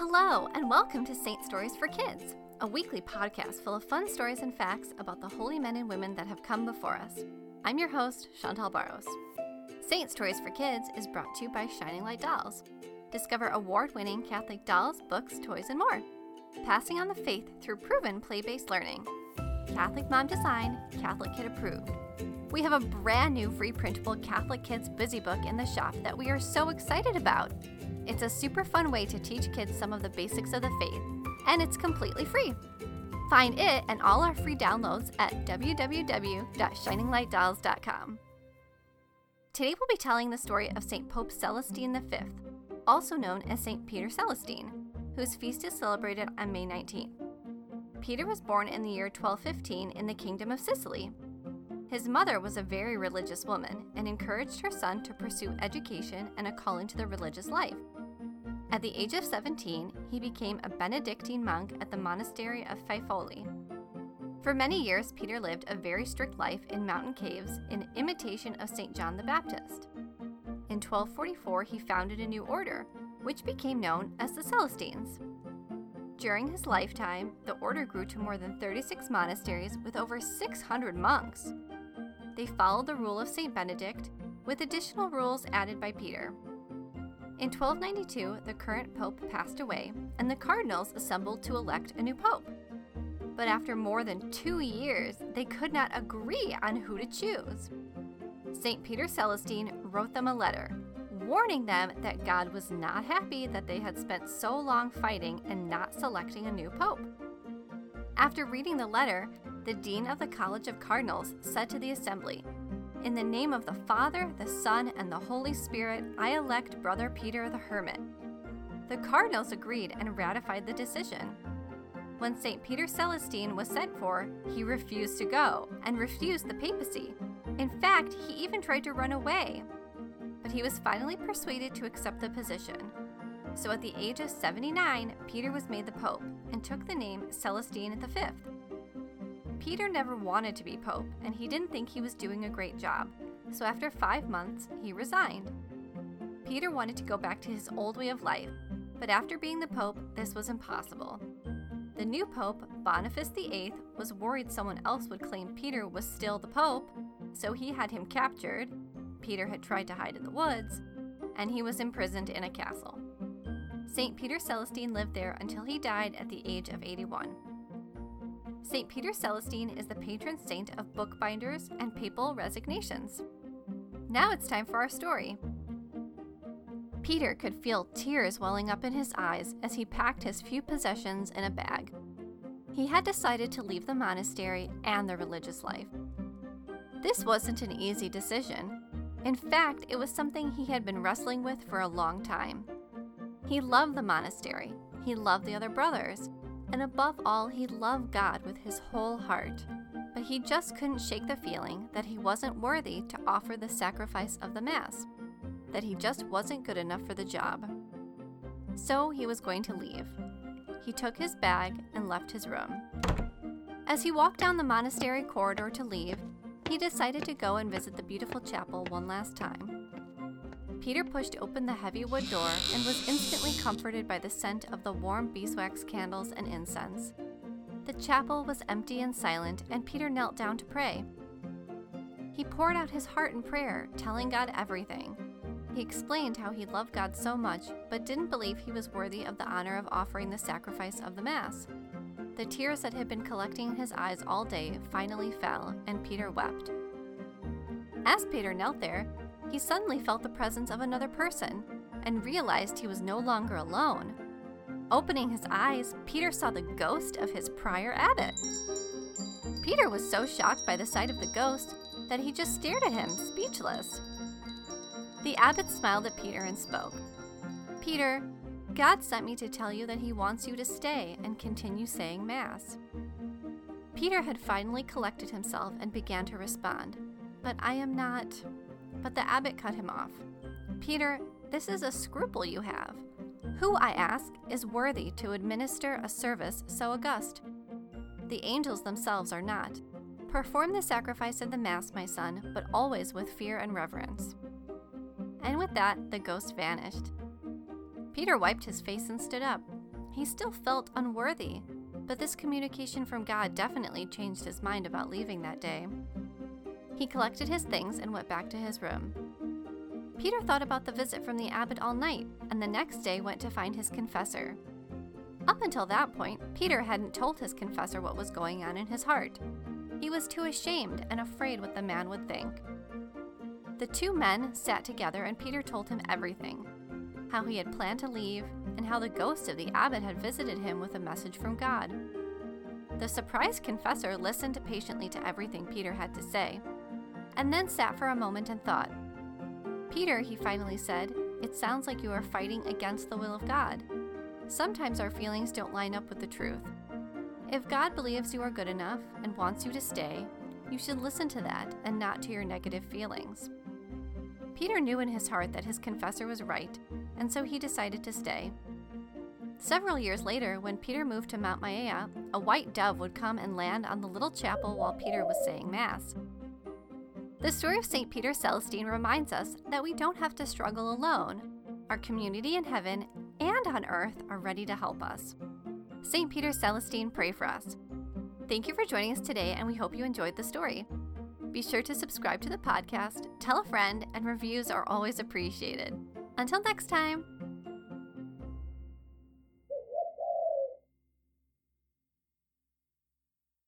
Hello, and welcome to Saint Stories for Kids, a weekly podcast full of fun stories and facts about the holy men and women that have come before us. I'm your host, Chantal Barros. Saint Stories for Kids is brought to you by Shining Light Dolls. Discover award winning Catholic dolls, books, toys, and more. Passing on the faith through proven play based learning. Catholic Mom Design, Catholic Kid Approved. We have a brand new free printable Catholic Kids Busy Book in the shop that we are so excited about. It's a super fun way to teach kids some of the basics of the faith, and it's completely free. Find it and all our free downloads at www.shininglightdolls.com. Today we'll be telling the story of St. Pope Celestine V, also known as St. Peter Celestine, whose feast is celebrated on May 19th. Peter was born in the year 1215 in the Kingdom of Sicily. His mother was a very religious woman and encouraged her son to pursue education and a calling to the religious life. At the age of 17, he became a Benedictine monk at the monastery of Faifoli. For many years, Peter lived a very strict life in mountain caves in imitation of St. John the Baptist. In 1244, he founded a new order, which became known as the Celestines. During his lifetime, the order grew to more than 36 monasteries with over 600 monks. They followed the rule of St. Benedict, with additional rules added by Peter. In 1292, the current pope passed away, and the cardinals assembled to elect a new pope. But after more than two years, they could not agree on who to choose. St. Peter Celestine wrote them a letter, warning them that God was not happy that they had spent so long fighting and not selecting a new pope. After reading the letter, the dean of the College of Cardinals said to the assembly, in the name of the Father, the Son, and the Holy Spirit, I elect Brother Peter the Hermit. The cardinals agreed and ratified the decision. When St. Peter Celestine was sent for, he refused to go and refused the papacy. In fact, he even tried to run away. But he was finally persuaded to accept the position. So at the age of 79, Peter was made the pope and took the name Celestine V. Peter never wanted to be Pope, and he didn't think he was doing a great job, so after five months, he resigned. Peter wanted to go back to his old way of life, but after being the Pope, this was impossible. The new Pope, Boniface VIII, was worried someone else would claim Peter was still the Pope, so he had him captured. Peter had tried to hide in the woods, and he was imprisoned in a castle. St. Peter Celestine lived there until he died at the age of 81. St. Peter Celestine is the patron saint of bookbinders and papal resignations. Now it's time for our story. Peter could feel tears welling up in his eyes as he packed his few possessions in a bag. He had decided to leave the monastery and the religious life. This wasn't an easy decision. In fact, it was something he had been wrestling with for a long time. He loved the monastery, he loved the other brothers, and above all, he loved God with his whole heart. But he just couldn't shake the feeling that he wasn't worthy to offer the sacrifice of the Mass, that he just wasn't good enough for the job. So he was going to leave. He took his bag and left his room. As he walked down the monastery corridor to leave, he decided to go and visit the beautiful chapel one last time. Peter pushed open the heavy wood door and was instantly comforted by the scent of the warm beeswax candles and incense. The chapel was empty and silent, and Peter knelt down to pray. He poured out his heart in prayer, telling God everything. He explained how he loved God so much, but didn't believe he was worthy of the honor of offering the sacrifice of the Mass. The tears that had been collecting in his eyes all day finally fell, and Peter wept. As Peter knelt there, he suddenly felt the presence of another person and realized he was no longer alone. Opening his eyes, Peter saw the ghost of his prior abbot. Peter was so shocked by the sight of the ghost that he just stared at him, speechless. The abbot smiled at Peter and spoke Peter, God sent me to tell you that he wants you to stay and continue saying Mass. Peter had finally collected himself and began to respond. But I am not. But the abbot cut him off. Peter, this is a scruple you have. Who, I ask, is worthy to administer a service so august? The angels themselves are not. Perform the sacrifice of the Mass, my son, but always with fear and reverence. And with that, the ghost vanished. Peter wiped his face and stood up. he still felt unworthy, but this communication from God definitely changed his mind about leaving that day. He collected his things and went back to his room. Peter thought about the visit from the abbot all night, and the next day went to find his confessor. Up until that point, Peter hadn't told his confessor what was going on in his heart. He was too ashamed and afraid what the man would think. The two men sat together, and Peter told him everything how he had planned to leave, and how the ghost of the abbot had visited him with a message from God. The surprised confessor listened patiently to everything Peter had to say, and then sat for a moment and thought. Peter, he finally said, it sounds like you are fighting against the will of God. Sometimes our feelings don't line up with the truth. If God believes you are good enough and wants you to stay, you should listen to that and not to your negative feelings. Peter knew in his heart that his confessor was right, and so he decided to stay. Several years later, when Peter moved to Mount Maya, a white dove would come and land on the little chapel while Peter was saying Mass. The story of St. Peter Celestine reminds us that we don't have to struggle alone. Our community in heaven and on earth are ready to help us. St. Peter Celestine, pray for us. Thank you for joining us today, and we hope you enjoyed the story. Be sure to subscribe to the podcast, tell a friend, and reviews are always appreciated. Until next time!